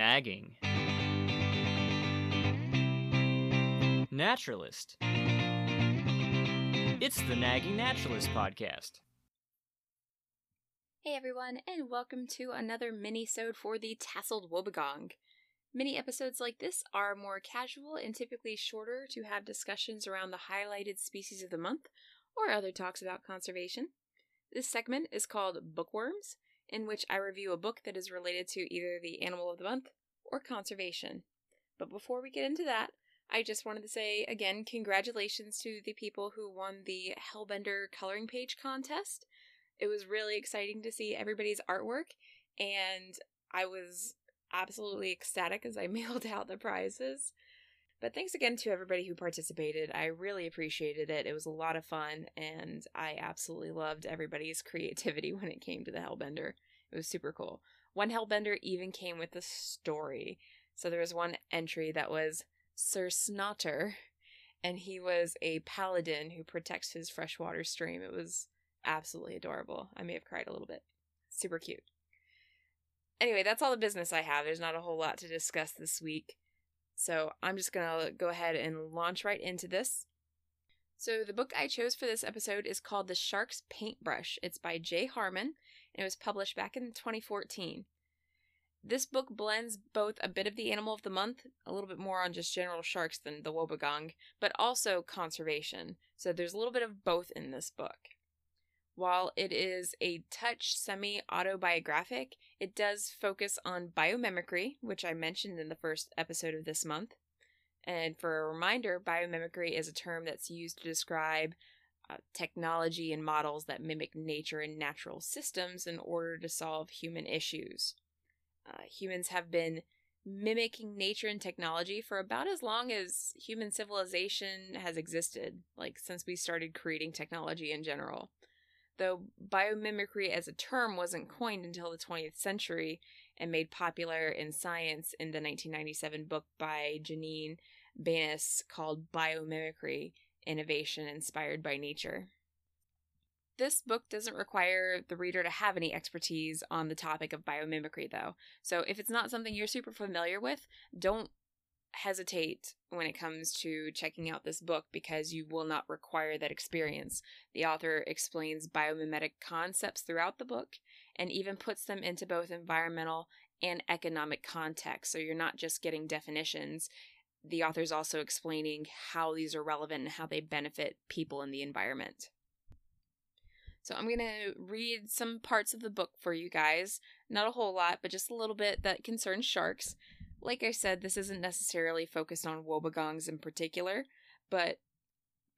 Nagging. Naturalist. It's the Nagging Naturalist podcast. Hey everyone, and welcome to another mini-sode for the Tasseled Wobbegong. Mini episodes like this are more casual and typically shorter to have discussions around the highlighted species of the month or other talks about conservation. This segment is called Bookworms, in which I review a book that is related to either the animal of the month or conservation. But before we get into that, I just wanted to say again, congratulations to the people who won the Hellbender coloring page contest. It was really exciting to see everybody's artwork, and I was absolutely ecstatic as I mailed out the prizes. But thanks again to everybody who participated. I really appreciated it. It was a lot of fun, and I absolutely loved everybody's creativity when it came to the Hellbender. It was super cool. One Hellbender even came with a story. So there was one entry that was Sir Snotter, and he was a paladin who protects his freshwater stream. It was absolutely adorable. I may have cried a little bit. Super cute. Anyway, that's all the business I have. There's not a whole lot to discuss this week. So I'm just going to go ahead and launch right into this. So the book I chose for this episode is called The Shark's Paintbrush. It's by Jay Harman, and it was published back in 2014. This book blends both a bit of the animal of the month, a little bit more on just general sharks than the wobbegong, but also conservation. So there's a little bit of both in this book. While it is a touch semi autobiographic, it does focus on biomimicry, which I mentioned in the first episode of this month. And for a reminder, biomimicry is a term that's used to describe technology and models that mimic nature and natural systems in order to solve human issues. Uh, humans have been mimicking nature and technology for about as long as human civilization has existed, like since we started creating technology in general though biomimicry as a term wasn't coined until the 20th century and made popular in science in the 1997 book by Janine Benyus called Biomimicry Innovation Inspired by Nature. This book doesn't require the reader to have any expertise on the topic of biomimicry, though. So if it's not something you're super familiar with, don't hesitate when it comes to checking out this book because you will not require that experience. The author explains biomimetic concepts throughout the book and even puts them into both environmental and economic context. So you're not just getting definitions. The author's also explaining how these are relevant and how they benefit people in the environment. So I'm going to read some parts of the book for you guys. Not a whole lot, but just a little bit that concerns sharks. Like I said, this isn't necessarily focused on wobbegongs in particular, but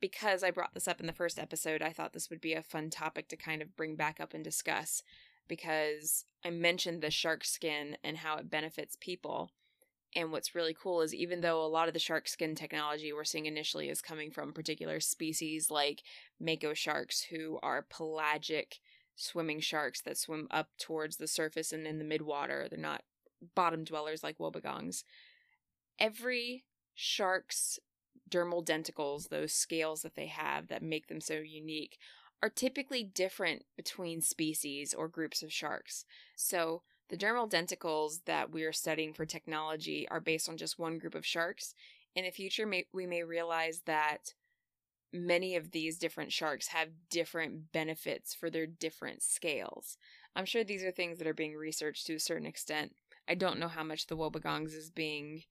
because I brought this up in the first episode, I thought this would be a fun topic to kind of bring back up and discuss because I mentioned the shark skin and how it benefits people. And what's really cool is even though a lot of the shark skin technology we're seeing initially is coming from particular species like mako sharks, who are pelagic swimming sharks that swim up towards the surface and in the midwater. They're not bottom dwellers like wobbegongs. Every shark's dermal denticles, those scales that they have that make them so unique, are typically different between species or groups of sharks. So, the dermal denticles that we are studying for technology are based on just one group of sharks. In the future, may, we may realize that many of these different sharks have different benefits for their different scales. I'm sure these are things that are being researched to a certain extent, I don't know how much the wobbegongs is being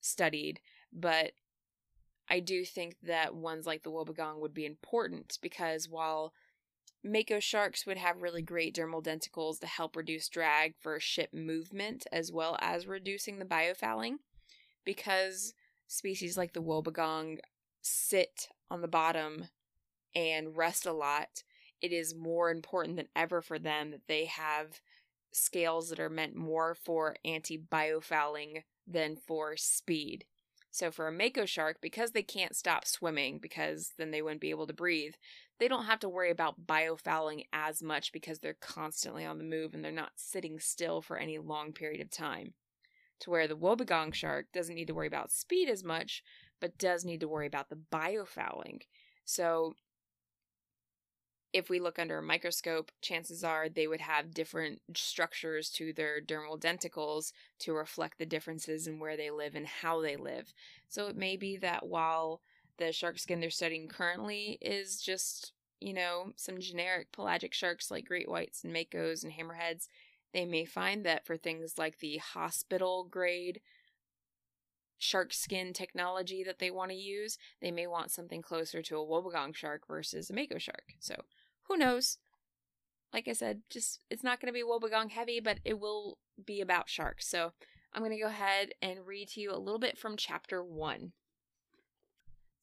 studied, but I do think that ones like the wobbegong would be important because while Mako sharks would have really great dermal denticles to help reduce drag for ship movement as well as reducing the biofouling, because species like the wobbegong sit on the bottom and rest a lot, it is more important than ever for them that they have scales that are meant more for anti biofouling than for speed. So for a mako shark, because they can't stop swimming because then they wouldn't be able to breathe, they don't have to worry about biofouling as much because they're constantly on the move and they're not sitting still for any long period of time. To where the wobbegong shark doesn't need to worry about speed as much, but does need to worry about the biofouling. So if we look under a microscope, chances are they would have different structures to their dermal denticles to reflect the differences in where they live and how they live. So it may be that while the shark skin they're studying currently is just, you know, some generic pelagic sharks like great whites and makos and hammerheads, they may find that for things like the hospital grade shark skin technology that they want to use, they may want something closer to a wobbegong shark versus a mako shark. So who knows? Like I said, just it's not going to be wobbegong heavy, but it will be about sharks. So I'm going to go ahead and read to you a little bit from chapter one.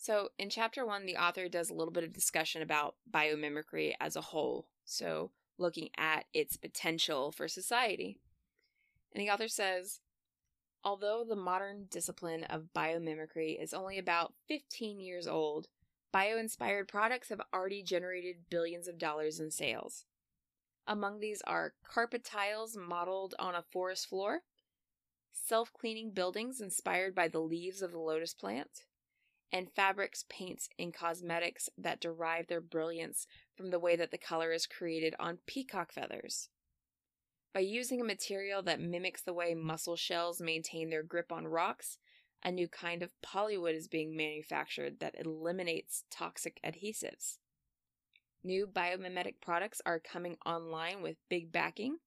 So, in chapter one, the author does a little bit of discussion about biomimicry as a whole. So, looking at its potential for society. And the author says Although the modern discipline of biomimicry is only about 15 years old, bio inspired products have already generated billions of dollars in sales. Among these are carpet tiles modeled on a forest floor, self cleaning buildings inspired by the leaves of the lotus plant, and fabrics, paints, and cosmetics that derive their brilliance from the way that the color is created on peacock feathers. By using a material that mimics the way mussel shells maintain their grip on rocks, a new kind of polywood is being manufactured that eliminates toxic adhesives. New biomimetic products are coming online with big backing.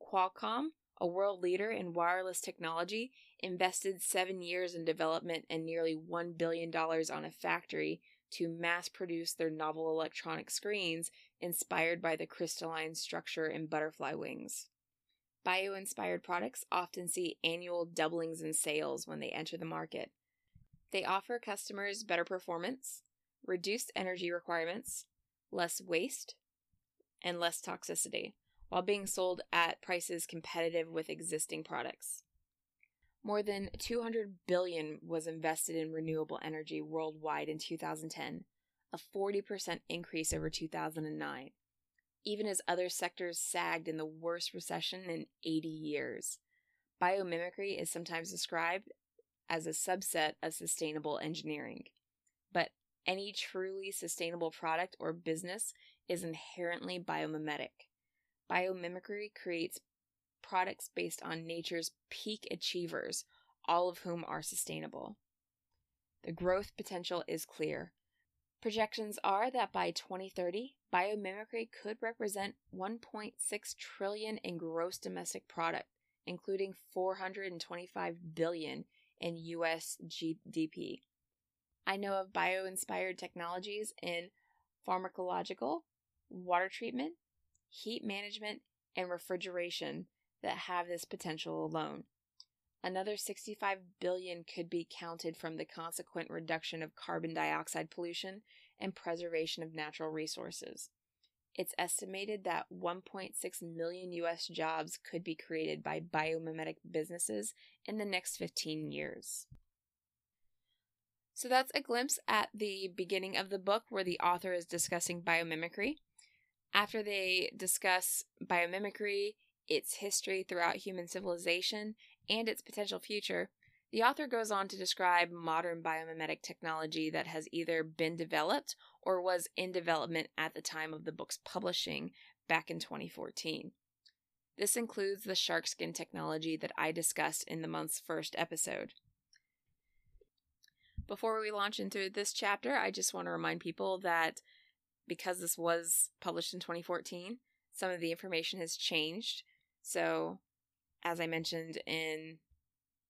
Qualcomm, a world leader in wireless technology, invested seven years in development and nearly $1 billion on a factory to mass produce their novel electronic screens inspired by the crystalline structure in butterfly wings. Bio inspired products often see annual doublings in sales when they enter the market. They offer customers better performance, reduced energy requirements, less waste, and less toxicity, while being sold at prices competitive with existing products. More than 200 billion was invested in renewable energy worldwide in 2010, a 40% increase over 2009 even as other sectors sagged in the worst recession in 80 years. Biomimicry is sometimes described as a subset of sustainable engineering. But any truly sustainable product or business is inherently biomimetic. Biomimicry creates products based on nature's peak achievers, all of whom are sustainable. The growth potential is clear. Projections are that by 2030, biomimicry could represent 1.6 trillion in gross domestic product, including 425 billion in US GDP. I know of bio-inspired technologies in pharmacological, water treatment, heat management, and refrigeration that have this potential alone. Another 65 billion could be counted from the consequent reduction of carbon dioxide pollution and preservation of natural resources. It's estimated that 1.6 million US jobs could be created by biomimetic businesses in the next 15 years. So that's a glimpse at the beginning of the book where the author is discussing biomimicry. After they discuss biomimicry, its history throughout human civilization, and its potential future, the author goes on to describe modern biomimetic technology that has either been developed or was in development at the time of the book's publishing back in 2014. This includes the shark skin technology that I discussed in the month's first episode. Before we launch into this chapter, I just want to remind people that because this was published in 2014, some of the information has changed. So as I mentioned in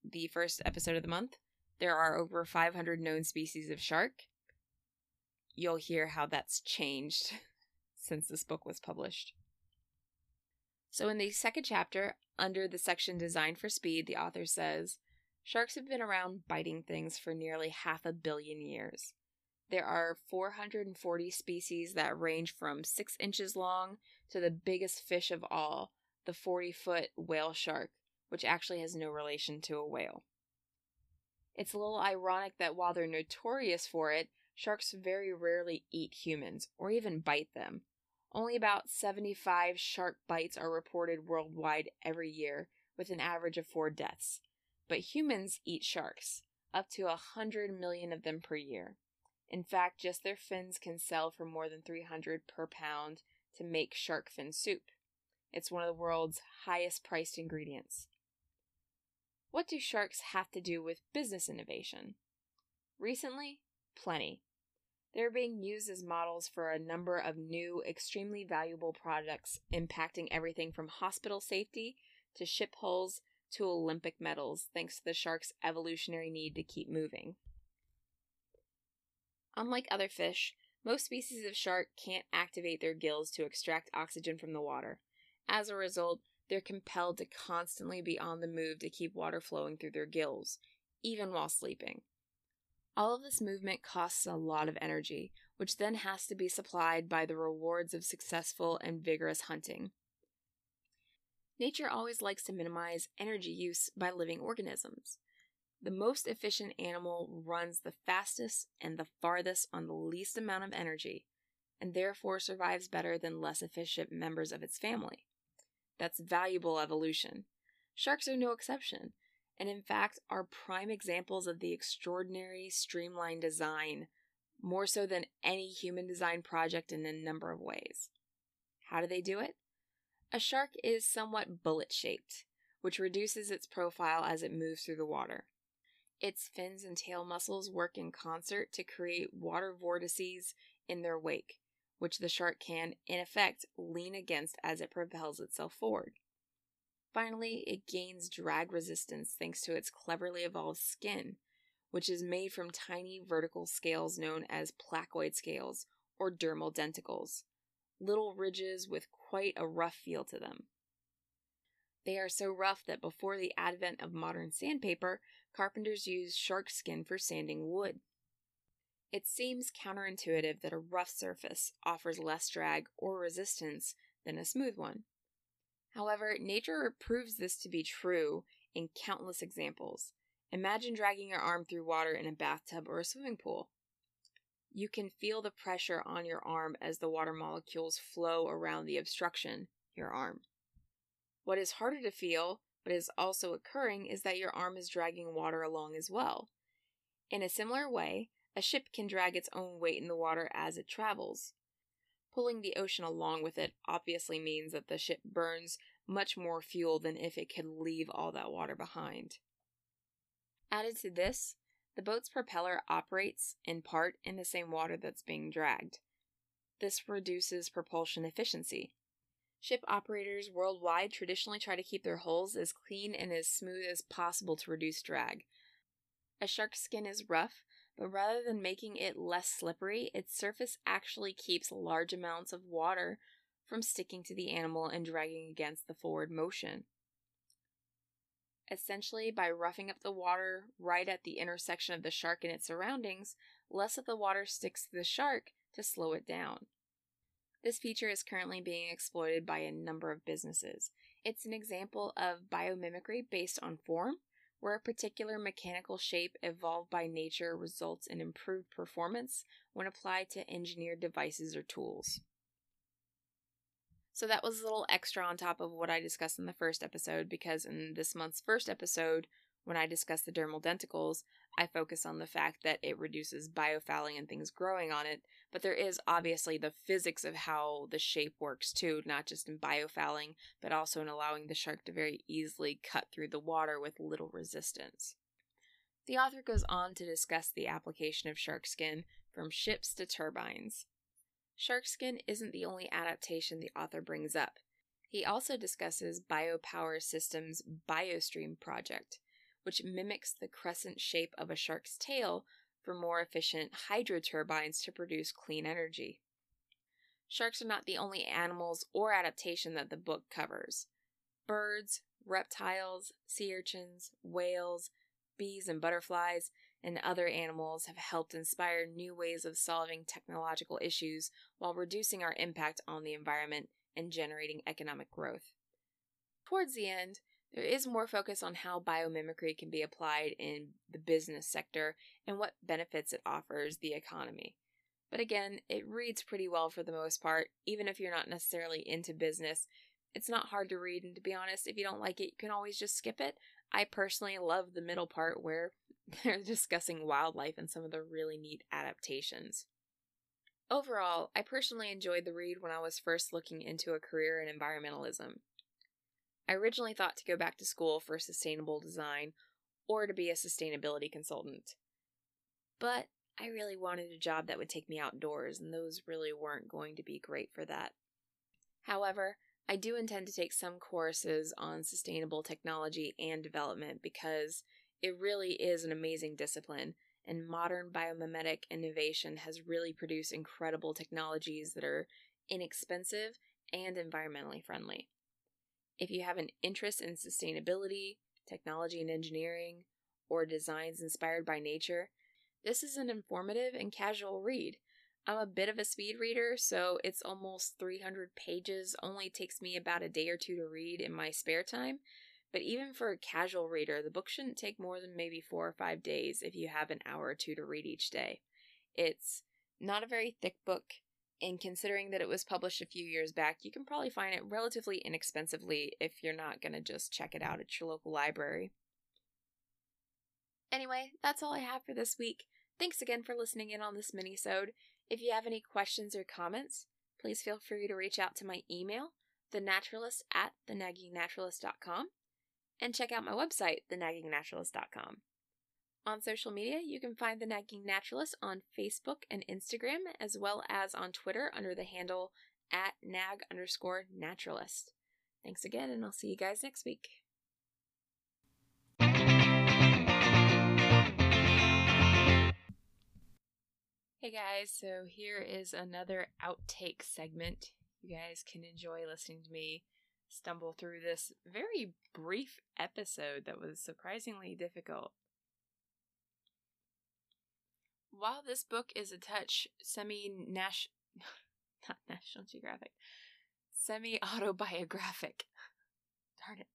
the first episode of the month, there are over 500 known species of shark. You'll hear how that's changed since this book was published. So, in the second chapter, under the section Designed for Speed, the author says Sharks have been around biting things for nearly half a billion years. There are 440 species that range from 6 inches long to the biggest fish of all, the 40 foot whale shark, which actually has no relation to a whale. It's a little ironic that while they're notorious for it, sharks very rarely eat humans or even bite them. Only about 75 shark bites are reported worldwide every year, with an average of four deaths. But humans eat sharks, up to a 100 million of them per year. In fact, just their fins can sell for more than 300 per pound to make shark fin soup. It's one of the world's highest priced ingredients. What do sharks have to do with business innovation? Recently, plenty. They're being used as models for a number of new, extremely valuable projects impacting everything from hospital safety to ship hulls to Olympic medals, thanks to the shark's evolutionary need to keep moving. Unlike other fish, most species of shark can't activate their gills to extract oxygen from the water. As a result, they're compelled to constantly be on the move to keep water flowing through their gills, even while sleeping. All of this movement costs a lot of energy, which then has to be supplied by the rewards of successful and vigorous hunting. Nature always likes to minimize energy use by living organisms. The most efficient animal runs the fastest and the farthest on the least amount of energy, and therefore survives better than less efficient members of its family. That's valuable evolution. Sharks are no exception, and in fact are prime examples of the extraordinary streamlined design, more so than any human design project in a number of ways. How do they do it? A shark is somewhat bullet shaped, which reduces its profile as it moves through the water. Its fins and tail muscles work in concert to create water vortices in their wake, which the shark can, in effect, lean against as it propels itself forward. Finally, it gains drag resistance thanks to its cleverly evolved skin, which is made from tiny vertical scales known as placoid scales or dermal denticles, little ridges with quite a rough feel to them. They are so rough that before the advent of modern sandpaper, carpenters used shark skin for sanding wood. It seems counterintuitive that a rough surface offers less drag or resistance than a smooth one. However, nature proves this to be true in countless examples. Imagine dragging your arm through water in a bathtub or a swimming pool. You can feel the pressure on your arm as the water molecules flow around the obstruction, your arm. What is harder to feel, but is also occurring, is that your arm is dragging water along as well. In a similar way, a ship can drag its own weight in the water as it travels. Pulling the ocean along with it obviously means that the ship burns much more fuel than if it could leave all that water behind. Added to this, the boat's propeller operates, in part, in the same water that's being dragged. This reduces propulsion efficiency, Ship operators worldwide traditionally try to keep their hulls as clean and as smooth as possible to reduce drag. A shark's skin is rough, but rather than making it less slippery, its surface actually keeps large amounts of water from sticking to the animal and dragging against the forward motion. Essentially, by roughing up the water right at the intersection of the shark and its surroundings, less of the water sticks to the shark to slow it down. This feature is currently being exploited by a number of businesses. It's an example of biomimicry based on form, where a particular mechanical shape evolved by nature results in improved performance when applied to engineered devices or tools. So that was a little extra on top of what I discussed in the first episode because in this month's first episode, when I discuss the dermal denticles, I focus on the fact that it reduces biofouling and things growing on it, but there is obviously the physics of how the shape works too, not just in biofouling, but also in allowing the shark to very easily cut through the water with little resistance. The author goes on to discuss the application of shark skin from ships to turbines. Shark skin isn't the only adaptation the author brings up. He also discusses Biopower Systems' BioStream project, which mimics the crescent shape of a shark's tail for more efficient hydro turbines to produce clean energy. Sharks are not the only animals or adaptation that the book covers. Birds, reptiles, sea urchins, whales, bees, and butterflies, and other animals have helped inspire new ways of solving technological issues while reducing our impact on the environment and generating economic growth. Towards the end, there is more focus on how biomimicry can be applied in the business sector and what benefits it offers the economy. But again, it reads pretty well for the most part, even if you're not necessarily into business. It's not hard to read, and to be honest, if you don't like it, you can always just skip it. I personally love the middle part where they're discussing wildlife and some of the really neat adaptations. Overall, I personally enjoyed the read when I was first looking into a career in environmentalism. I originally thought to go back to school for sustainable design or to be a sustainability consultant. But I really wanted a job that would take me outdoors, and those really weren't going to be great for that. However, I do intend to take some courses on sustainable technology and development because it really is an amazing discipline, and modern biomimetic innovation has really produced incredible technologies that are inexpensive and environmentally friendly. If you have an interest in sustainability, technology and engineering, or designs inspired by nature, this is an informative and casual read. I'm a bit of a speed reader, so it's almost 300 pages, only takes me about a day or two to read in my spare time. But even for a casual reader, the book shouldn't take more than maybe four or five days if you have an hour or two to read each day. It's not a very thick book, and considering that it was published a few years back, you can probably find it relatively inexpensively if you're not going to just check it out at your local library. Anyway, that's all I have for this week. Thanks again for listening in on this mini-sode. If you have any questions or comments, please feel free to reach out to my email, thenaturalist at thenaggingnaturalist.com, and check out my website, thenaggingnaturalist.com. On social media, you can find The Nagging Naturalist on Facebook and Instagram, as well as on Twitter under the handle at nag underscore naturalist. Thanks again, and I'll see you guys next week. Hey guys, so here is another outtake segment. You guys can enjoy listening to me stumble through this very brief episode that was surprisingly difficult. While this book is a touch semi national not National Geographic, semi autobiographic. Darn it.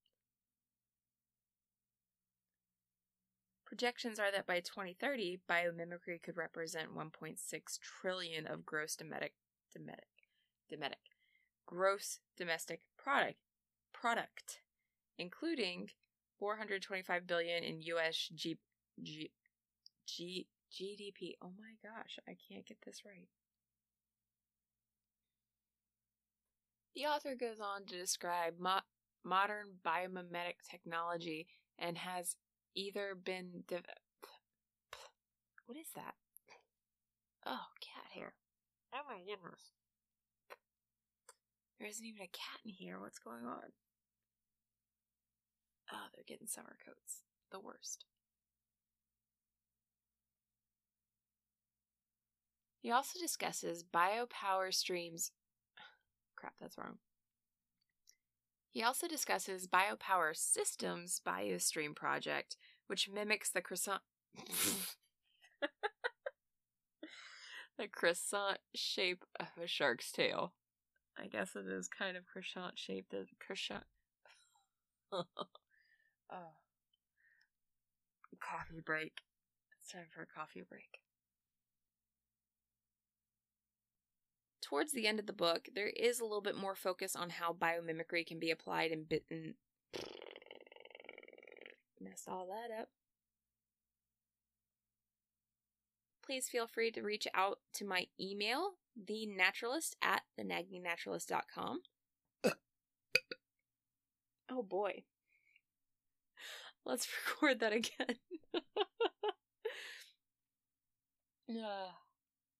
Projections are that by 2030, biomimicry could represent 1.6 trillion of gross domestic domestic domestic gross domestic product product, including 425 billion in US G, G, G, GDP. Oh my gosh, I can't get this right. The author goes on to describe mo- modern biomimetic technology and has either been de- what is that? Oh, cat hair. Oh my goodness. There isn't even a cat in here. What's going on? Oh, they're getting summer coats. The worst. He also discusses biopower streams. Crap, that's wrong. He also discusses Biopower Systems Biostream project, which mimics the croissant the croissant shape of a shark's tail. I guess it is kind of croissant shaped croissant. oh. Coffee break. It's time for a coffee break. Towards the end of the book, there is a little bit more focus on how biomimicry can be applied in bitten. messed all that up. Please feel free to reach out to my email, thenaturalist at thenaggingnaturalist.com. oh boy. Let's record that again. uh.